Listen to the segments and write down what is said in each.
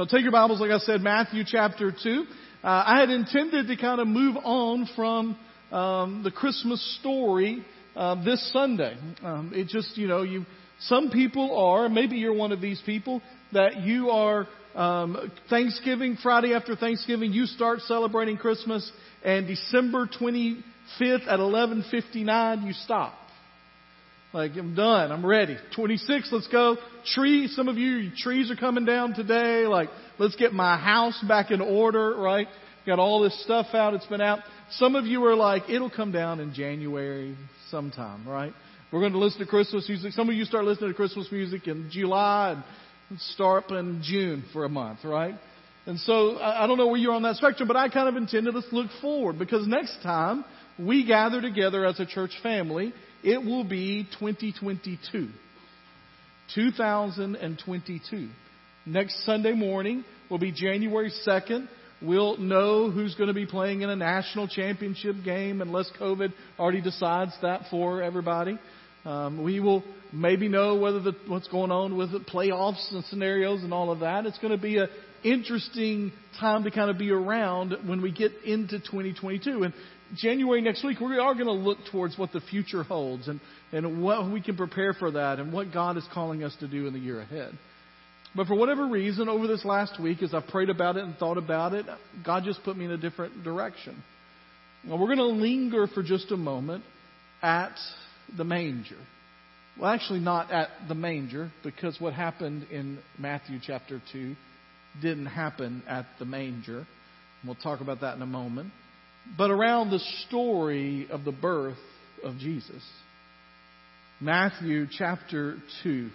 So take your Bibles, like I said, Matthew chapter 2. Uh, I had intended to kind of move on from um, the Christmas story uh, this Sunday. Um, it just, you know, you some people are, maybe you're one of these people, that you are um, Thanksgiving, Friday after Thanksgiving, you start celebrating Christmas, and December 25th at 11:59 you stop. Like, I'm done. I'm ready. 26, let's go. Tree, some of you, trees are coming down today. Like, let's get my house back in order, right? Got all this stuff out. It's been out. Some of you are like, it'll come down in January sometime, right? We're going to listen to Christmas music. Some of you start listening to Christmas music in July and start in June for a month, right? And so I don't know where you're on that spectrum, but I kind of intended us to look forward because next time we gather together as a church family, it will be 2022. 2022. Next Sunday morning will be January 2nd. We'll know who's going to be playing in a national championship game unless COVID already decides that for everybody. Um, we will maybe know whether the, what's going on with the playoffs and scenarios and all of that. It's going to be an interesting time to kind of be around when we get into 2022. And January next week, we are going to look towards what the future holds and, and what we can prepare for that and what God is calling us to do in the year ahead. But for whatever reason, over this last week, as I prayed about it and thought about it, God just put me in a different direction. Now, we're going to linger for just a moment at the manger. Well, actually, not at the manger, because what happened in Matthew chapter 2 didn't happen at the manger. We'll talk about that in a moment but around the story of the birth of Jesus. Matthew chapter 2.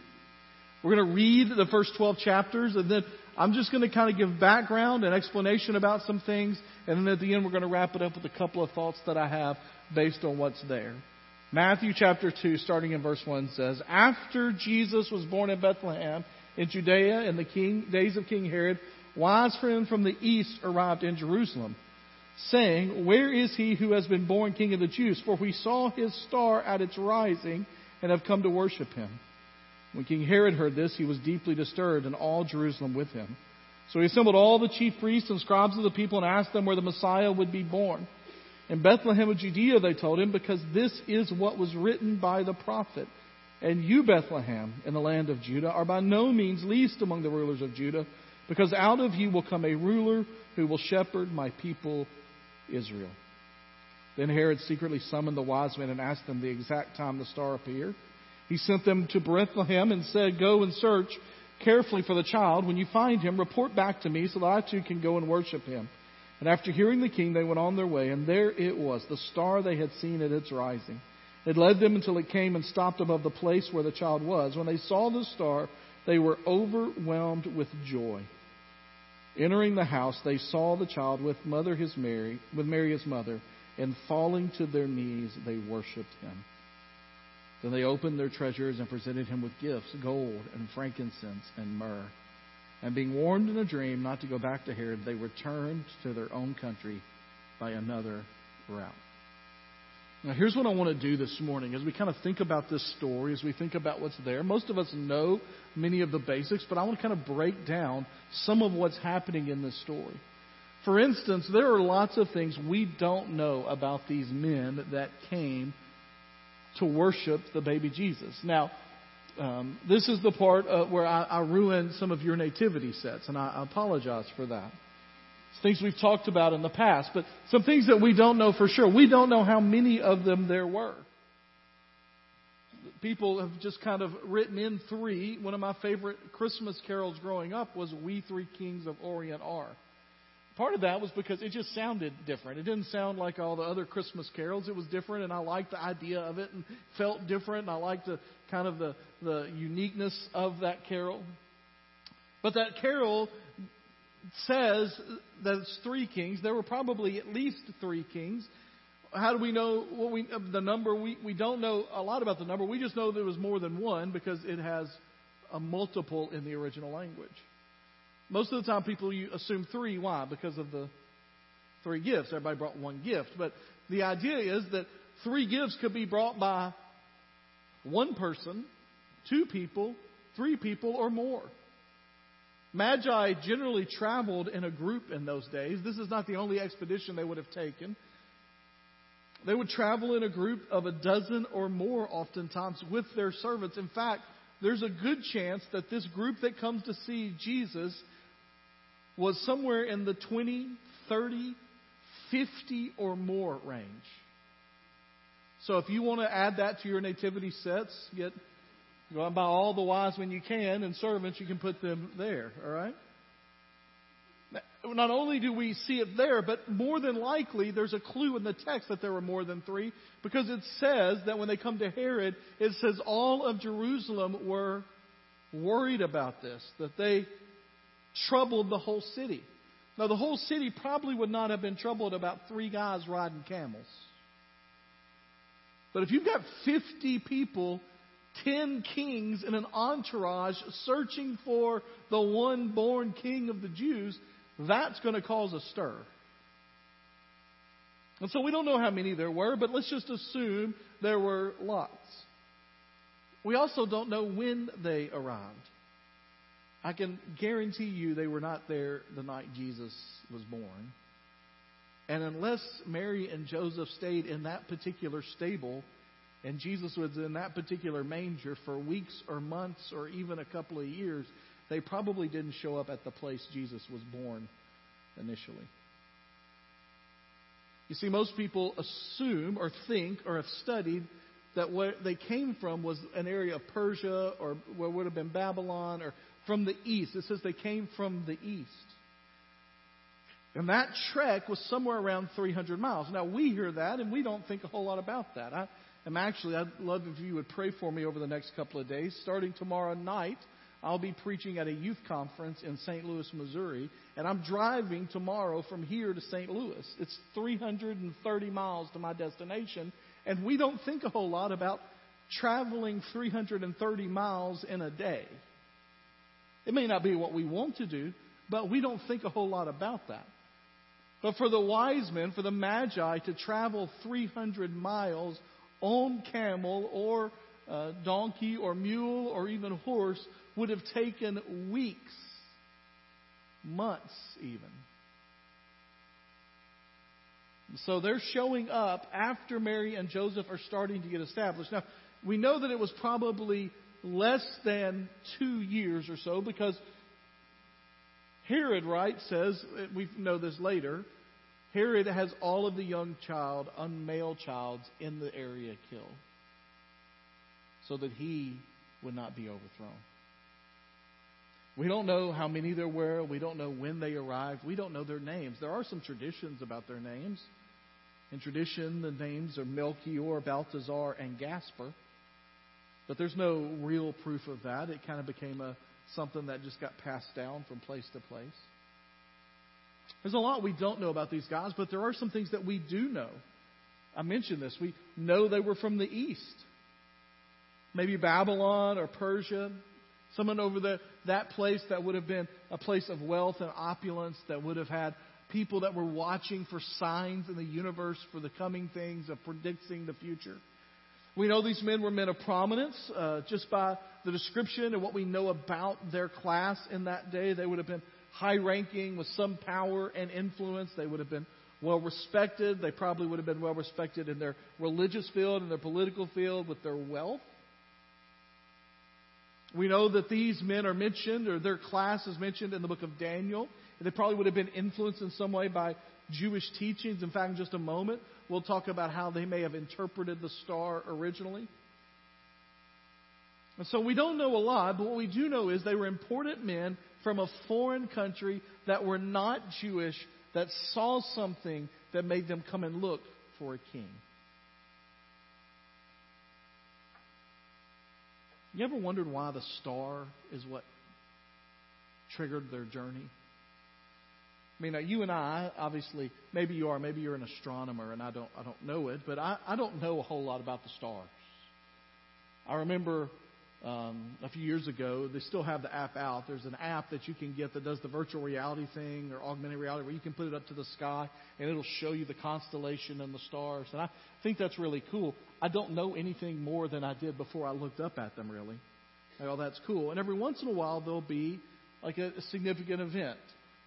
We're going to read the first 12 chapters, and then I'm just going to kind of give background and explanation about some things, and then at the end we're going to wrap it up with a couple of thoughts that I have based on what's there. Matthew chapter 2, starting in verse 1, says, After Jesus was born in Bethlehem in Judea in the king, days of King Herod, wise men from the east arrived in Jerusalem saying, Where is he who has been born King of the Jews? For we saw his star at its rising and have come to worship him. When King Herod heard this, he was deeply disturbed, and all Jerusalem with him. So he assembled all the chief priests and scribes of the people and asked them where the Messiah would be born. In Bethlehem of Judea, they told him, because this is what was written by the prophet. And you, Bethlehem, in the land of Judah, are by no means least among the rulers of Judah, because out of you will come a ruler who will shepherd my people Israel. Then Herod secretly summoned the wise men and asked them the exact time the star appeared. He sent them to Bethlehem and said, Go and search carefully for the child. When you find him, report back to me so that I too can go and worship him. And after hearing the king, they went on their way, and there it was, the star they had seen at its rising. It led them until it came and stopped above the place where the child was. When they saw the star, they were overwhelmed with joy. Entering the house, they saw the child with mother his Mary, with Mary his mother, and falling to their knees, they worshipped him. Then they opened their treasures and presented him with gifts, gold and frankincense and myrrh. And being warned in a dream not to go back to Herod, they returned to their own country by another route. Now, here's what I want to do this morning as we kind of think about this story, as we think about what's there. Most of us know many of the basics, but I want to kind of break down some of what's happening in this story. For instance, there are lots of things we don't know about these men that came to worship the baby Jesus. Now, um, this is the part uh, where I, I ruin some of your nativity sets, and I, I apologize for that. Things we've talked about in the past, but some things that we don't know for sure. We don't know how many of them there were. People have just kind of written in three. One of my favorite Christmas carols growing up was We Three Kings of Orient Are. Part of that was because it just sounded different. It didn't sound like all the other Christmas carols. It was different, and I liked the idea of it and felt different, and I liked the kind of the, the uniqueness of that carol. But that carol says it's three kings. There were probably at least three kings. How do we know what we the number? We we don't know a lot about the number. We just know there was more than one because it has a multiple in the original language. Most of the time, people assume three. Why? Because of the three gifts. Everybody brought one gift, but the idea is that three gifts could be brought by one person, two people, three people, or more. Magi generally traveled in a group in those days. This is not the only expedition they would have taken. They would travel in a group of a dozen or more, oftentimes, with their servants. In fact, there's a good chance that this group that comes to see Jesus was somewhere in the 20, 30, 50 or more range. So if you want to add that to your nativity sets, get go out and buy all the wise men you can and servants, you can put them there, all right? Not only do we see it there, but more than likely there's a clue in the text that there were more than three because it says that when they come to Herod, it says all of Jerusalem were worried about this, that they troubled the whole city. Now, the whole city probably would not have been troubled about three guys riding camels. But if you've got 50 people, 10 kings, and an entourage searching for the one born king of the Jews, that's going to cause a stir. And so we don't know how many there were, but let's just assume there were lots. We also don't know when they arrived. I can guarantee you they were not there the night Jesus was born. And unless Mary and Joseph stayed in that particular stable and Jesus was in that particular manger for weeks or months or even a couple of years, they probably didn't show up at the place Jesus was born initially. You see, most people assume or think or have studied that where they came from was an area of Persia or what would have been Babylon or from the east. It says they came from the east. And that trek was somewhere around 300 miles. Now, we hear that and we don't think a whole lot about that. I am actually, I'd love if you would pray for me over the next couple of days. Starting tomorrow night, I'll be preaching at a youth conference in St. Louis, Missouri, and I'm driving tomorrow from here to St. Louis. It's 330 miles to my destination, and we don't think a whole lot about traveling 330 miles in a day. It may not be what we want to do, but we don't think a whole lot about that. But for the wise men, for the magi to travel 300 miles on camel or uh, donkey or mule or even horse would have taken weeks, months even. So they're showing up after Mary and Joseph are starting to get established. Now, we know that it was probably less than two years or so because Herod, right, says, we know this later, Herod has all of the young child, unmale child, in the area killed so that he would not be overthrown. We don't know how many there were. We don't know when they arrived. We don't know their names. There are some traditions about their names. In tradition, the names are Melchior, Balthazar, and Gaspar. But there's no real proof of that. It kind of became a something that just got passed down from place to place. There's a lot we don't know about these guys, but there are some things that we do know. I mentioned this. We know they were from the east. Maybe Babylon or Persia. Someone over that place that would have been a place of wealth and opulence, that would have had people that were watching for signs in the universe for the coming things, of predicting the future. We know these men were men of prominence uh, just by the description and what we know about their class in that day. They would have been high ranking with some power and influence. They would have been well respected. They probably would have been well respected in their religious field, in their political field, with their wealth. We know that these men are mentioned, or their class is mentioned in the book of Daniel. They probably would have been influenced in some way by Jewish teachings. In fact, in just a moment, we'll talk about how they may have interpreted the star originally. And so we don't know a lot, but what we do know is they were important men from a foreign country that were not Jewish that saw something that made them come and look for a king. You ever wondered why the star is what triggered their journey? I mean, you and I, obviously, maybe you are, maybe you're an astronomer, and I don't, I don't know it, but I, I don't know a whole lot about the stars. I remember um, a few years ago, they still have the app out. There's an app that you can get that does the virtual reality thing or augmented reality where you can put it up to the sky and it'll show you the constellation and the stars. And I think that's really cool. I don't know anything more than I did before I looked up at them, really. Oh, that's cool. And every once in a while, there'll be like a, a significant event.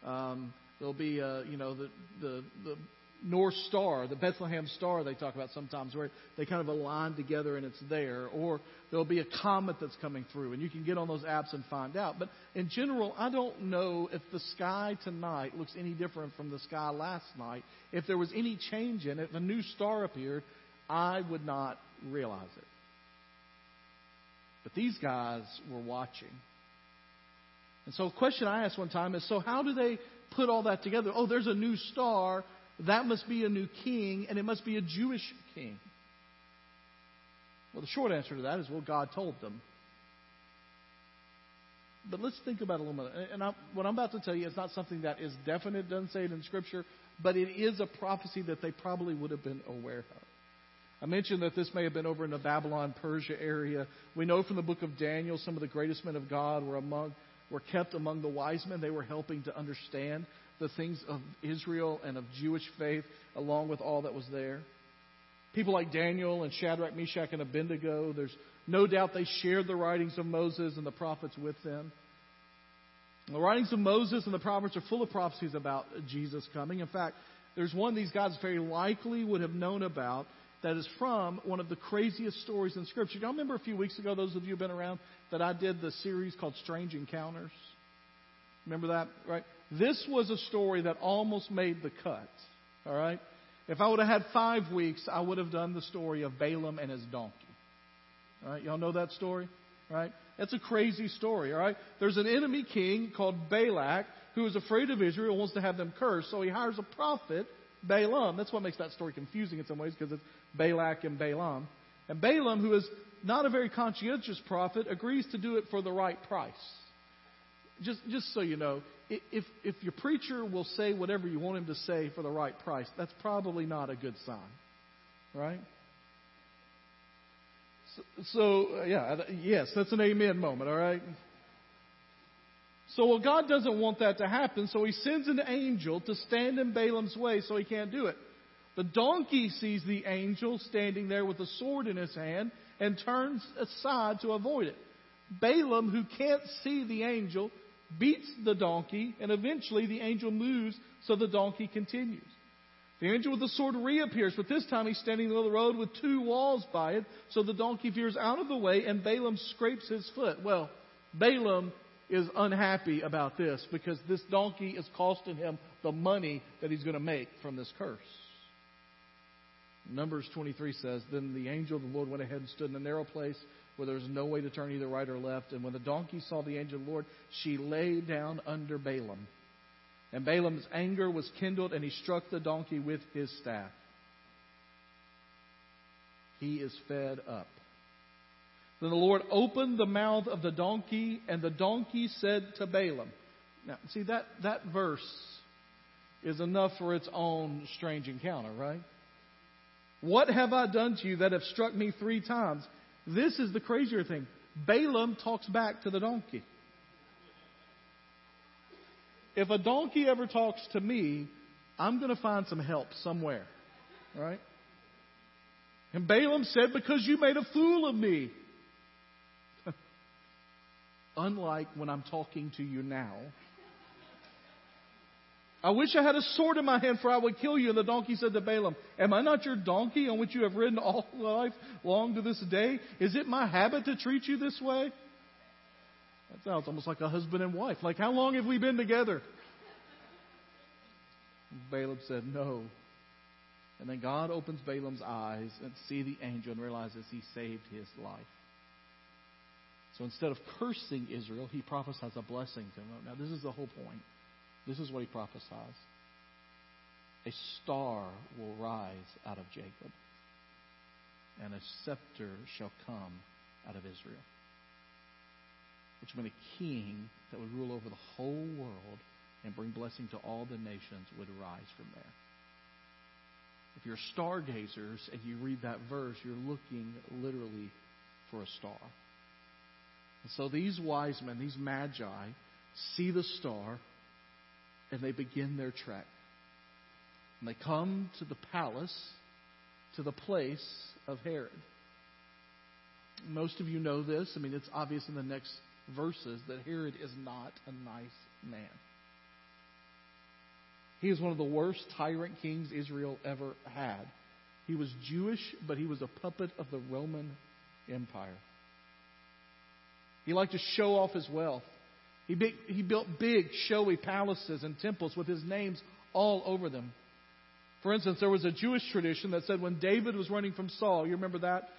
Um, there'll be, uh, you know, the, the, the North Star, the Bethlehem Star they talk about sometimes, where they kind of align together and it's there. Or there'll be a comet that's coming through, and you can get on those apps and find out. But in general, I don't know if the sky tonight looks any different from the sky last night. If there was any change in it, if a new star appeared, I would not realize it. But these guys were watching. And so, a question I asked one time is so, how do they put all that together? Oh, there's a new star. That must be a new king, and it must be a Jewish king. Well, the short answer to that is well, God told them. But let's think about it a little bit. And I, what I'm about to tell you is not something that is definite, doesn't say it in Scripture, but it is a prophecy that they probably would have been aware of. I mentioned that this may have been over in the Babylon, Persia area. We know from the book of Daniel some of the greatest men of God were among were kept among the wise men. They were helping to understand the things of Israel and of Jewish faith along with all that was there. People like Daniel and Shadrach, Meshach, and Abednego, there's no doubt they shared the writings of Moses and the prophets with them. The writings of Moses and the prophets are full of prophecies about Jesus coming. In fact, there's one these guys very likely would have known about that is from one of the craziest stories in Scripture. Y'all remember a few weeks ago, those of you who've been around, that I did the series called Strange Encounters? Remember that, right? This was a story that almost made the cut. All right? If I would have had five weeks, I would have done the story of Balaam and his donkey. All right? Y'all know that story? Right? It's a crazy story, all right? There's an enemy king called Balak who is afraid of Israel and wants to have them cursed, so he hires a prophet, Balaam. That's what makes that story confusing in some ways because it's Balak and Balaam. And Balaam, who is not a very conscientious prophet, agrees to do it for the right price. Just, just so you know, if, if your preacher will say whatever you want him to say for the right price, that's probably not a good sign. Right? So, so uh, yeah, yes, that's an amen moment, all right? So, well, God doesn't want that to happen, so he sends an angel to stand in Balaam's way so he can't do it. The donkey sees the angel standing there with a sword in his hand and turns aside to avoid it. Balaam, who can't see the angel, beats the donkey, and eventually the angel moves so the donkey continues. The angel with the sword reappears, but this time he's standing on the road with two walls by it, so the donkey veers out of the way and Balaam scrapes his foot. Well, Balaam is unhappy about this because this donkey is costing him the money that he's going to make from this curse. Numbers 23 says, Then the angel of the Lord went ahead and stood in a narrow place where there was no way to turn either right or left. And when the donkey saw the angel of the Lord, she lay down under Balaam. And Balaam's anger was kindled, and he struck the donkey with his staff. He is fed up. Then the Lord opened the mouth of the donkey, and the donkey said to Balaam. Now, see, that, that verse is enough for its own strange encounter, right? What have I done to you that have struck me three times? This is the crazier thing. Balaam talks back to the donkey. If a donkey ever talks to me, I'm going to find some help somewhere. Right? And Balaam said, Because you made a fool of me. Unlike when I'm talking to you now. I wish I had a sword in my hand, for I would kill you. And the donkey said to Balaam, Am I not your donkey on which you have ridden all life long to this day? Is it my habit to treat you this way? That sounds almost like a husband and wife. Like, how long have we been together? Balaam said, No. And then God opens Balaam's eyes and see the angel and realizes he saved his life. So instead of cursing Israel, he prophesies a blessing to them. Now, this is the whole point. This is what he prophesies a star will rise out of Jacob, and a scepter shall come out of Israel. Which meant a king that would rule over the whole world and bring blessing to all the nations would rise from there. If you're stargazers and you read that verse, you're looking literally for a star. And so these wise men, these magi, see the star and they begin their trek. And they come to the palace, to the place of Herod. Most of you know this. I mean, it's obvious in the next verses that Herod is not a nice man. He is one of the worst tyrant kings Israel ever had. He was Jewish, but he was a puppet of the Roman Empire. He liked to show off his wealth. He, be, he built big, showy palaces and temples with his names all over them. For instance, there was a Jewish tradition that said when David was running from Saul, you remember that?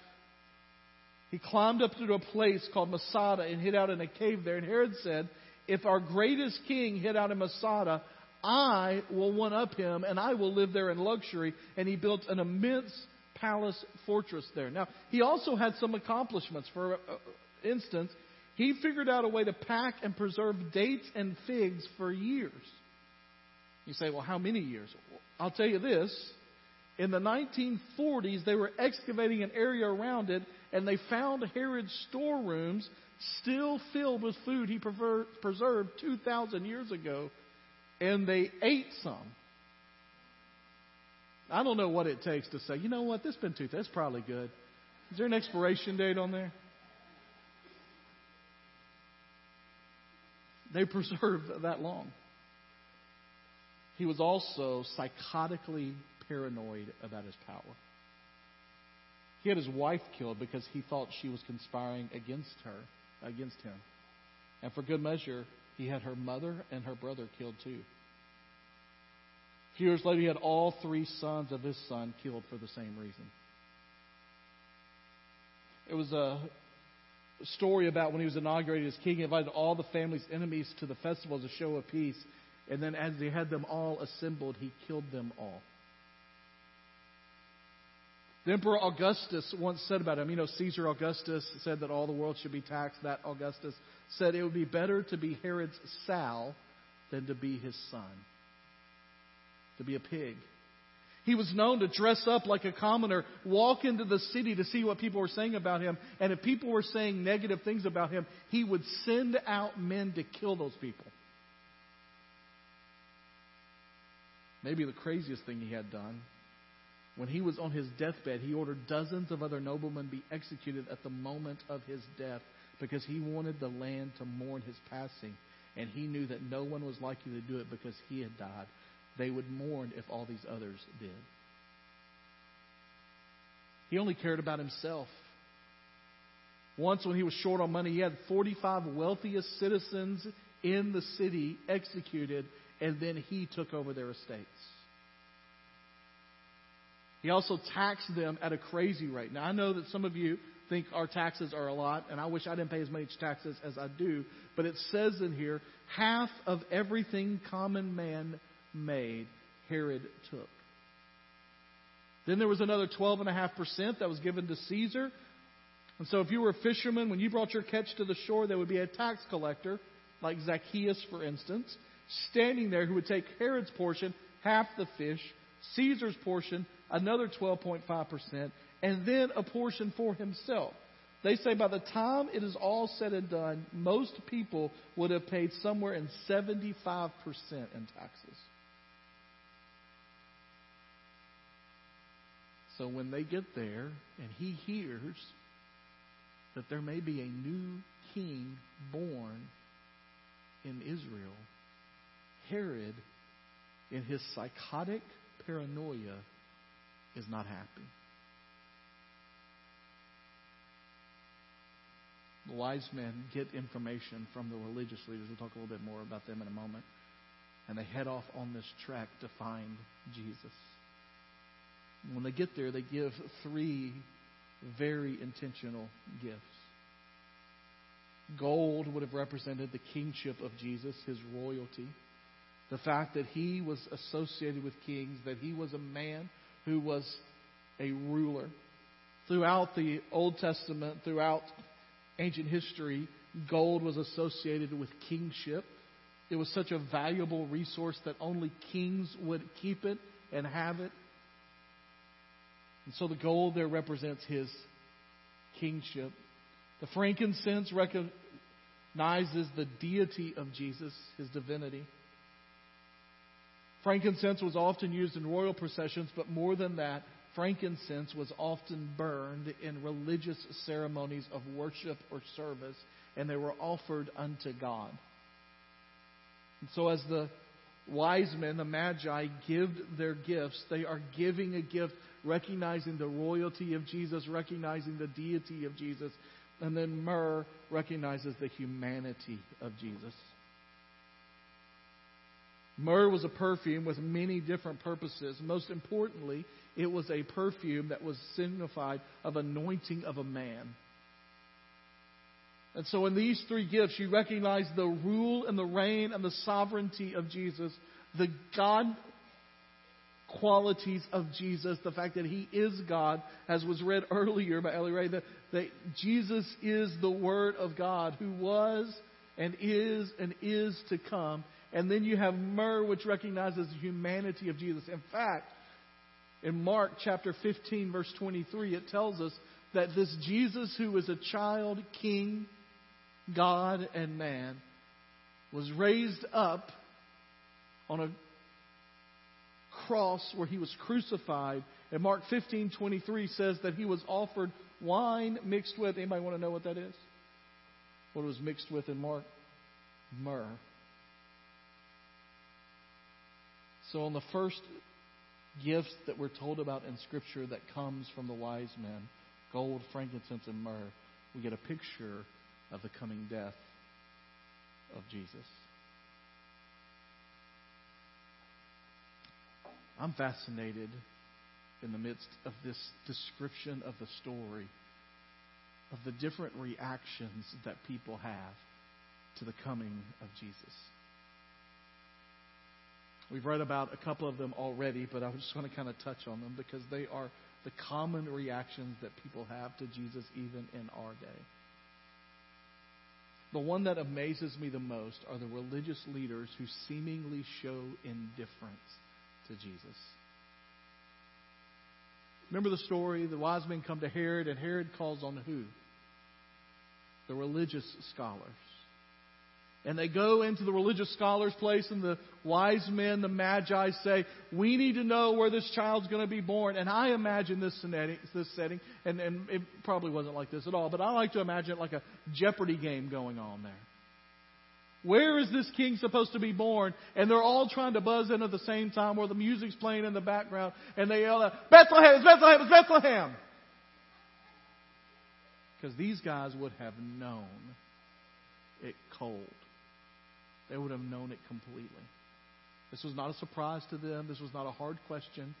He climbed up to a place called Masada and hid out in a cave there. And Herod said, If our greatest king hid out in Masada, I will one up him and I will live there in luxury. And he built an immense palace fortress there. Now, he also had some accomplishments. For uh, instance, he figured out a way to pack and preserve dates and figs for years. You say, well, how many years? I'll tell you this. In the 1940s, they were excavating an area around it, and they found Herod's storerooms still filled with food he preserved 2,000 years ago, and they ate some. I don't know what it takes to say, you know what, this has been two, that's probably good. Is there an expiration date on there? They preserved that long. He was also psychotically paranoid about his power. He had his wife killed because he thought she was conspiring against her, against him. And for good measure, he had her mother and her brother killed too. A few years later, he had all three sons of his son killed for the same reason. It was a story about when he was inaugurated as king. He invited all the family's enemies to the festival as a show of peace. And then, as he had them all assembled, he killed them all. The Emperor Augustus once said about him, you know, Caesar Augustus said that all the world should be taxed. That Augustus said it would be better to be Herod's sow than to be his son, to be a pig. He was known to dress up like a commoner, walk into the city to see what people were saying about him, and if people were saying negative things about him, he would send out men to kill those people. Maybe the craziest thing he had done when he was on his deathbed, he ordered dozens of other noblemen be executed at the moment of his death because he wanted the land to mourn his passing. And he knew that no one was likely to do it because he had died. They would mourn if all these others did. He only cared about himself. Once, when he was short on money, he had 45 wealthiest citizens in the city executed, and then he took over their estates. He also taxed them at a crazy rate. Now, I know that some of you think our taxes are a lot, and I wish I didn't pay as much taxes as I do, but it says in here half of everything common man made, Herod took. Then there was another 12.5% that was given to Caesar. And so if you were a fisherman, when you brought your catch to the shore, there would be a tax collector, like Zacchaeus, for instance, standing there who would take Herod's portion, half the fish, Caesar's portion, another 12.5%, and then a portion for himself. They say by the time it is all said and done, most people would have paid somewhere in 75% in taxes. So when they get there and he hears that there may be a new king born in Israel, Herod, in his psychotic paranoia, is not happy. The wise men get information from the religious leaders. We'll talk a little bit more about them in a moment. And they head off on this trek to find Jesus. When they get there, they give three very intentional gifts. Gold would have represented the kingship of Jesus, his royalty. The fact that he was associated with kings, that he was a man who was a ruler. Throughout the Old Testament, throughout ancient history, gold was associated with kingship. It was such a valuable resource that only kings would keep it and have it. And so the gold there represents his kingship. The frankincense recognizes the deity of Jesus, his divinity. Frankincense was often used in royal processions, but more than that, frankincense was often burned in religious ceremonies of worship or service. and they were offered unto God. And so, as the wise men, the magi, give their gifts, they are giving a gift recognizing the royalty of Jesus, recognizing the deity of Jesus, and then myrrh recognizes the humanity of Jesus. Myrrh was a perfume with many different purposes. Most importantly, it was a perfume that was signified of anointing of a man. And so in these three gifts, you recognize the rule and the reign and the sovereignty of Jesus, the God qualities of Jesus, the fact that he is God, as was read earlier by Ellie Ray, that, that Jesus is the Word of God who was and is and is to come. And then you have myrrh, which recognizes the humanity of Jesus. In fact, in Mark chapter 15, verse 23, it tells us that this Jesus, who is a child, king, God, and man, was raised up on a cross where he was crucified. And Mark 15:23 says that he was offered wine mixed with anybody want to know what that is? What it was mixed with in Mark? Myrrh. So on the first gift that we're told about in Scripture that comes from the wise men, gold, frankincense, and myrrh, we get a picture of the coming death of Jesus. I'm fascinated in the midst of this description of the story of the different reactions that people have to the coming of Jesus. We've read about a couple of them already, but I just want to kind of touch on them because they are the common reactions that people have to Jesus even in our day. The one that amazes me the most are the religious leaders who seemingly show indifference to Jesus. Remember the story? The wise men come to Herod, and Herod calls on who? The religious scholars. And they go into the religious scholars' place, and the wise men, the magi, say, We need to know where this child's going to be born. And I imagine this this setting and, and it probably wasn't like this at all, but I like to imagine it like a Jeopardy game going on there. Where is this king supposed to be born? And they're all trying to buzz in at the same time where the music's playing in the background and they yell out, Bethlehem, it's Bethlehem, it's Bethlehem. Because these guys would have known it cold. They would have known it completely. This was not a surprise to them. This was not a hard question.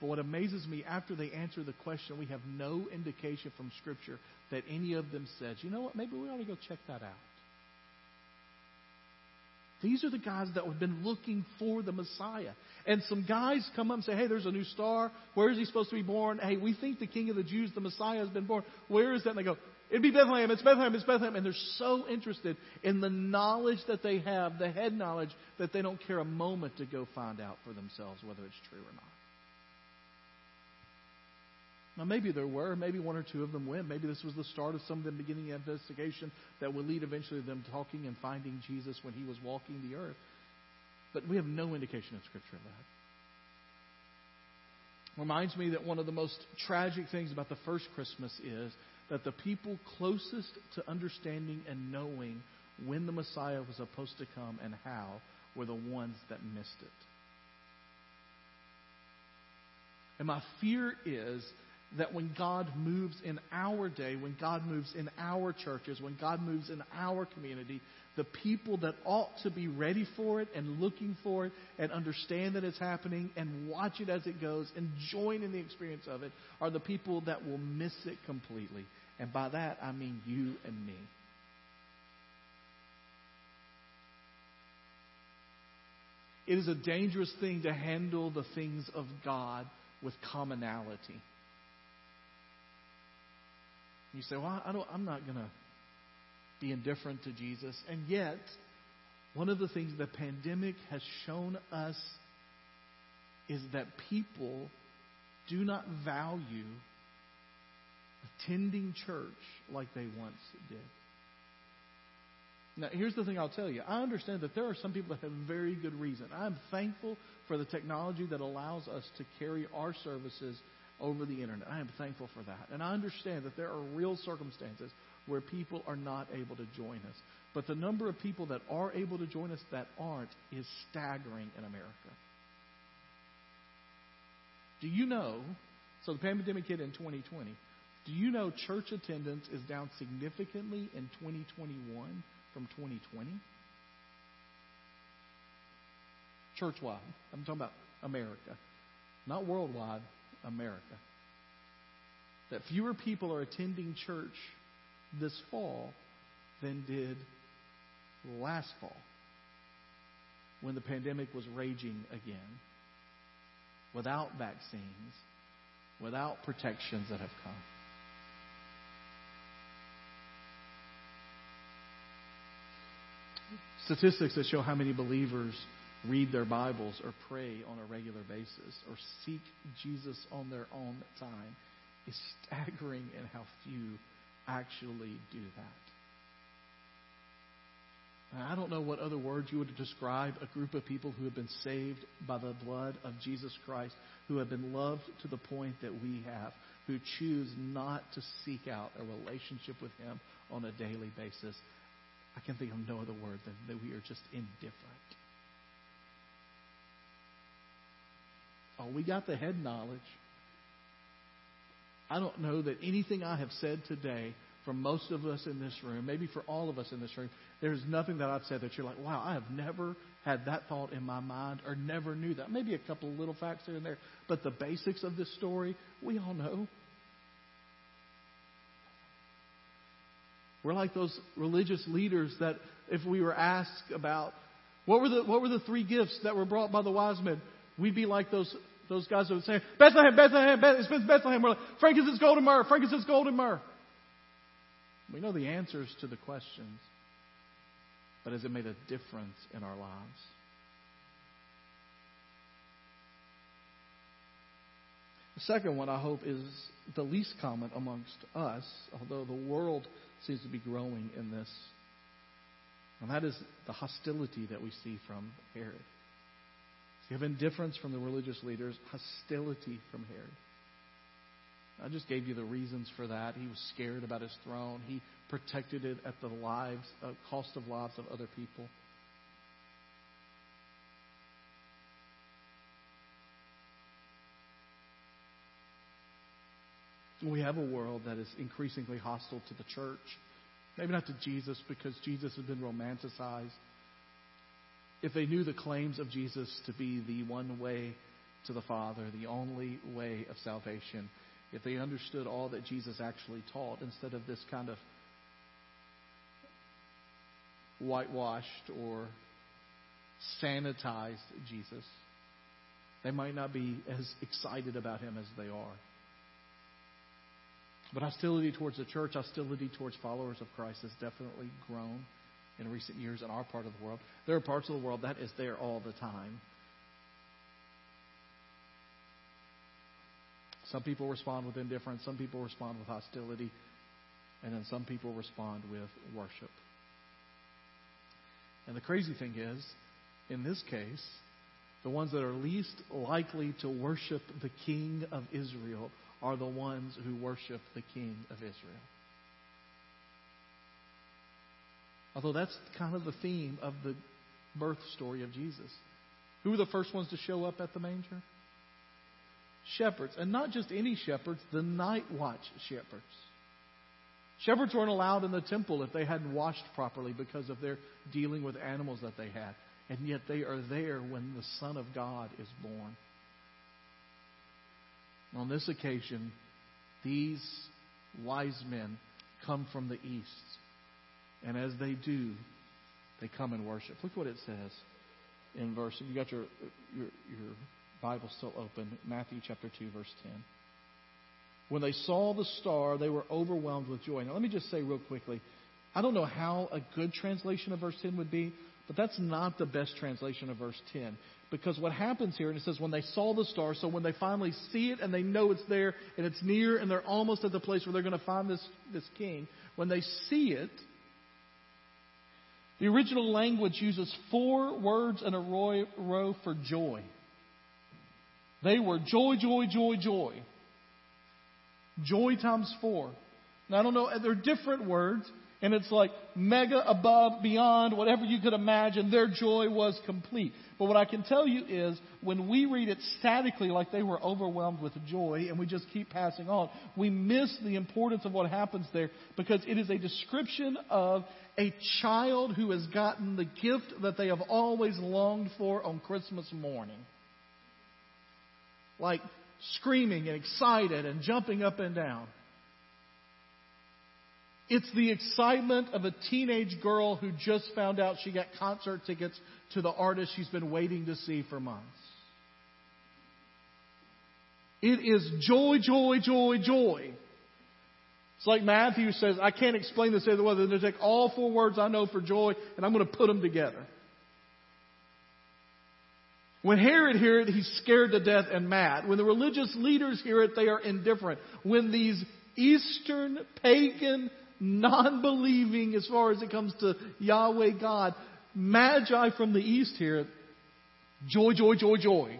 But what amazes me, after they answer the question, we have no indication from Scripture that any of them said, you know what, maybe we ought to go check that out. These are the guys that have been looking for the Messiah. And some guys come up and say, Hey, there's a new star. Where is he supposed to be born? Hey, we think the King of the Jews, the Messiah, has been born. Where is that? And they go, It'd be Bethlehem. It's Bethlehem. It's Bethlehem. And they're so interested in the knowledge that they have, the head knowledge, that they don't care a moment to go find out for themselves whether it's true or not. Now, maybe there were, maybe one or two of them went. Maybe this was the start of some of them beginning the investigation that would lead eventually to them talking and finding Jesus when he was walking the earth. But we have no indication in Scripture of that. Reminds me that one of the most tragic things about the first Christmas is that the people closest to understanding and knowing when the Messiah was supposed to come and how were the ones that missed it. And my fear is that when God moves in our day, when God moves in our churches, when God moves in our community, the people that ought to be ready for it and looking for it and understand that it's happening and watch it as it goes and join in the experience of it are the people that will miss it completely. And by that, I mean you and me. It is a dangerous thing to handle the things of God with commonality. You say, well, I don't, I'm not going to be indifferent to Jesus. And yet, one of the things the pandemic has shown us is that people do not value attending church like they once did. Now, here's the thing I'll tell you. I understand that there are some people that have very good reason. I'm thankful for the technology that allows us to carry our services over the internet. I am thankful for that. And I understand that there are real circumstances where people are not able to join us. But the number of people that are able to join us that aren't is staggering in America. Do you know? So the pandemic hit in 2020. Do you know church attendance is down significantly in 2021 from 2020? Churchwide. I'm talking about America. Not worldwide, America. That fewer people are attending church this fall than did last fall when the pandemic was raging again without vaccines, without protections that have come. Statistics that show how many believers read their Bibles or pray on a regular basis or seek Jesus on their own time is staggering in how few actually do that. I don't know what other words you would describe a group of people who have been saved by the blood of Jesus Christ, who have been loved to the point that we have, who choose not to seek out a relationship with Him on a daily basis. I can think of no other word than that we are just indifferent. Oh, we got the head knowledge. I don't know that anything I have said today for most of us in this room, maybe for all of us in this room, there's nothing that I've said that you're like, wow, I have never had that thought in my mind or never knew that. Maybe a couple of little facts here and there, but the basics of this story, we all know. We're like those religious leaders that if we were asked about what were the what were the three gifts that were brought by the wise men, we'd be like those those guys would say, Bethlehem, Bethlehem, Bethlehem, Bethlehem. We're like, frankincense, gold, and myrrh, frankincense, gold, and myrrh. We know the answers to the questions, but has it made a difference in our lives? The second one, I hope, is the least common amongst us, although the world seems to be growing in this. And that is the hostility that we see from Herod. You have indifference from the religious leaders, hostility from Herod. I just gave you the reasons for that. He was scared about his throne. He protected it at the lives, uh, cost of lives of other people. We have a world that is increasingly hostile to the church. Maybe not to Jesus because Jesus has been romanticized. If they knew the claims of Jesus to be the one way to the Father, the only way of salvation, if they understood all that Jesus actually taught instead of this kind of whitewashed or sanitized Jesus, they might not be as excited about him as they are. But hostility towards the church, hostility towards followers of Christ has definitely grown in recent years in our part of the world. There are parts of the world that is there all the time. Some people respond with indifference, some people respond with hostility, and then some people respond with worship. And the crazy thing is, in this case, the ones that are least likely to worship the King of Israel are the ones who worship the King of Israel. Although that's kind of the theme of the birth story of Jesus. Who were the first ones to show up at the manger? Shepherds. And not just any shepherds, the night watch shepherds. Shepherds weren't allowed in the temple if they hadn't washed properly because of their dealing with animals that they had. And yet they are there when the Son of God is born. On this occasion, these wise men come from the east. And as they do, they come and worship. Look what it says in verse. You got your your your Bible still open. Matthew chapter two, verse ten. When they saw the star, they were overwhelmed with joy. Now, let me just say real quickly. I don't know how a good translation of verse 10 would be, but that's not the best translation of verse 10. Because what happens here, and it says when they saw the star, so when they finally see it and they know it's there and it's near and they're almost at the place where they're going to find this, this king, when they see it, the original language uses four words in a row for joy. They were joy, joy, joy, joy. Joy times four. Now, I don't know, they're different words, and it's like mega, above, beyond, whatever you could imagine. Their joy was complete. But what I can tell you is, when we read it statically, like they were overwhelmed with joy, and we just keep passing on, we miss the importance of what happens there because it is a description of a child who has gotten the gift that they have always longed for on Christmas morning. Like screaming and excited and jumping up and down. It's the excitement of a teenage girl who just found out she got concert tickets to the artist she's been waiting to see for months. It is joy, joy, joy, joy. It's like Matthew says, I can't explain this other way than to take all four words I know for joy and I'm going to put them together. When Herod hears it, he's scared to death and mad. When the religious leaders hear it, they are indifferent. When these Eastern pagan non believing as far as it comes to Yahweh God. Magi from the east hear, joy, joy, joy, joy.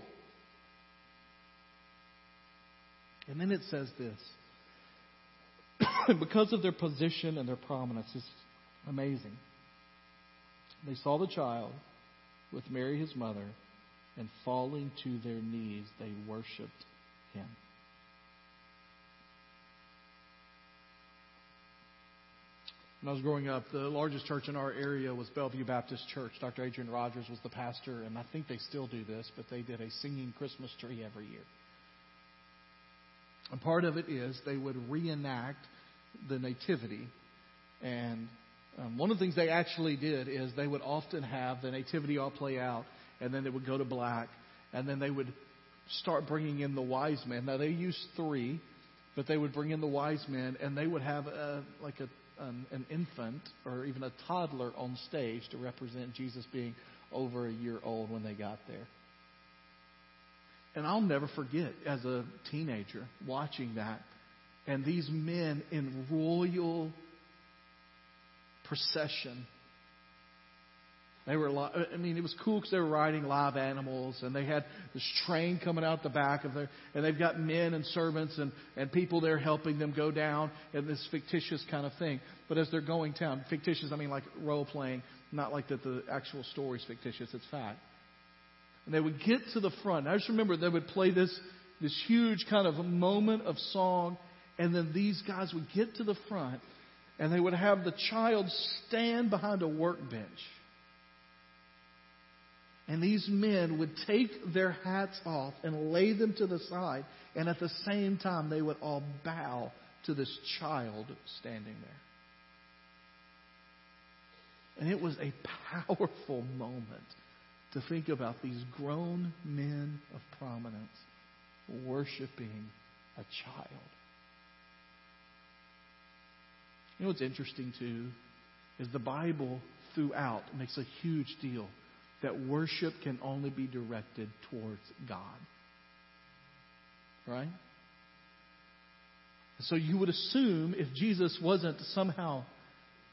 And then it says this because of their position and their prominence, it's amazing. They saw the child with Mary, his mother, and falling to their knees, they worshiped him. When I was growing up, the largest church in our area was Bellevue Baptist Church. Dr. Adrian Rogers was the pastor, and I think they still do this, but they did a singing Christmas tree every year. And part of it is they would reenact the Nativity. And um, one of the things they actually did is they would often have the Nativity all play out, and then it would go to black, and then they would start bringing in the wise men. Now, they used three, but they would bring in the wise men, and they would have a, like a an, an infant or even a toddler on stage to represent Jesus being over a year old when they got there. And I'll never forget as a teenager watching that and these men in royal procession they were, I mean, it was cool because they were riding live animals, and they had this train coming out the back of there, and they've got men and servants and and people there helping them go down in this fictitious kind of thing. But as they're going down, fictitious, I mean like role playing, not like that the actual story's fictitious; it's fact. And they would get to the front. I just remember they would play this this huge kind of moment of song, and then these guys would get to the front, and they would have the child stand behind a workbench and these men would take their hats off and lay them to the side, and at the same time, they would all bow to this child standing there. And it was a powerful moment to think about these grown men of prominence worshiping a child. You know what's interesting, too, is the Bible throughout makes a huge deal that worship can only be directed towards God. Right? So you would assume if Jesus wasn't somehow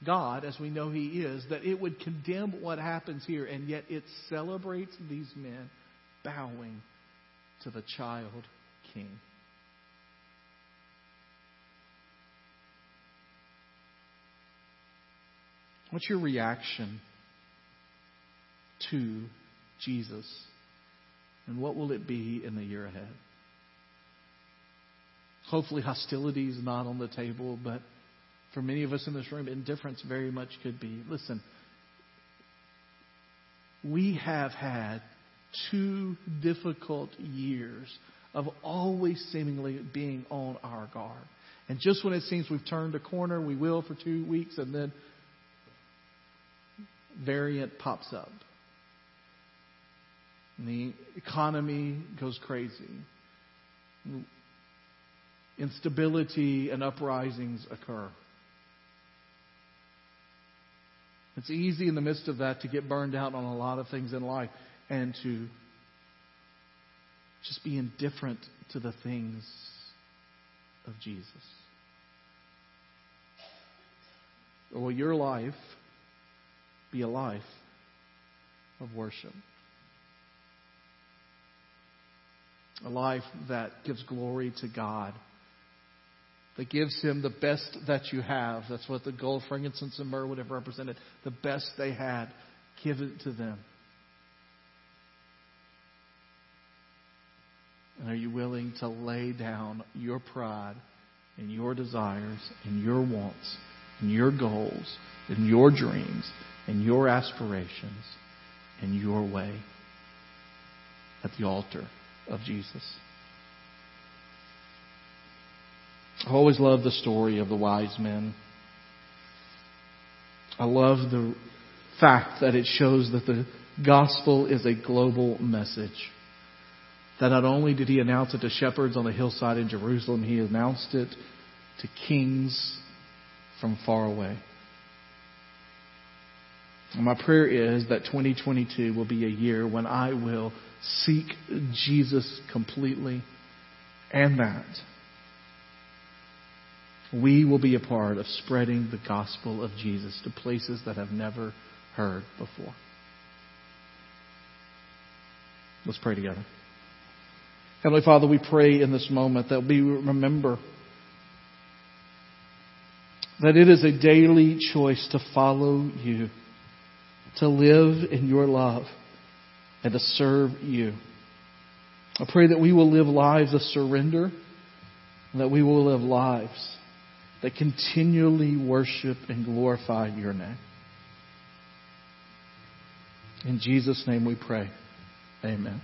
God, as we know he is, that it would condemn what happens here, and yet it celebrates these men bowing to the child king. What's your reaction to Jesus? And what will it be in the year ahead? Hopefully, hostility is not on the table, but for many of us in this room, indifference very much could be. Listen, we have had two difficult years of always seemingly being on our guard. And just when it seems we've turned a corner, we will for two weeks, and then variant pops up. And the economy goes crazy. Instability and uprisings occur. It's easy in the midst of that to get burned out on a lot of things in life and to just be indifferent to the things of Jesus. Or will your life be a life of worship? A life that gives glory to God that gives him the best that you have. That's what the gold, frankincense, and myrrh would have represented. The best they had. Give it to them. And are you willing to lay down your pride and your desires and your wants and your goals and your dreams and your aspirations and your way at the altar of Jesus? I always love the story of the wise men. I love the fact that it shows that the gospel is a global message. That not only did he announce it to shepherds on the hillside in Jerusalem, he announced it to kings from far away. My prayer is that 2022 will be a year when I will seek Jesus completely and that we will be a part of spreading the gospel of Jesus to places that have never heard before. Let's pray together. Heavenly Father, we pray in this moment that we remember that it is a daily choice to follow you, to live in your love, and to serve you. I pray that we will live lives of surrender, that we will live lives that continually worship and glorify your name. In Jesus' name we pray. Amen.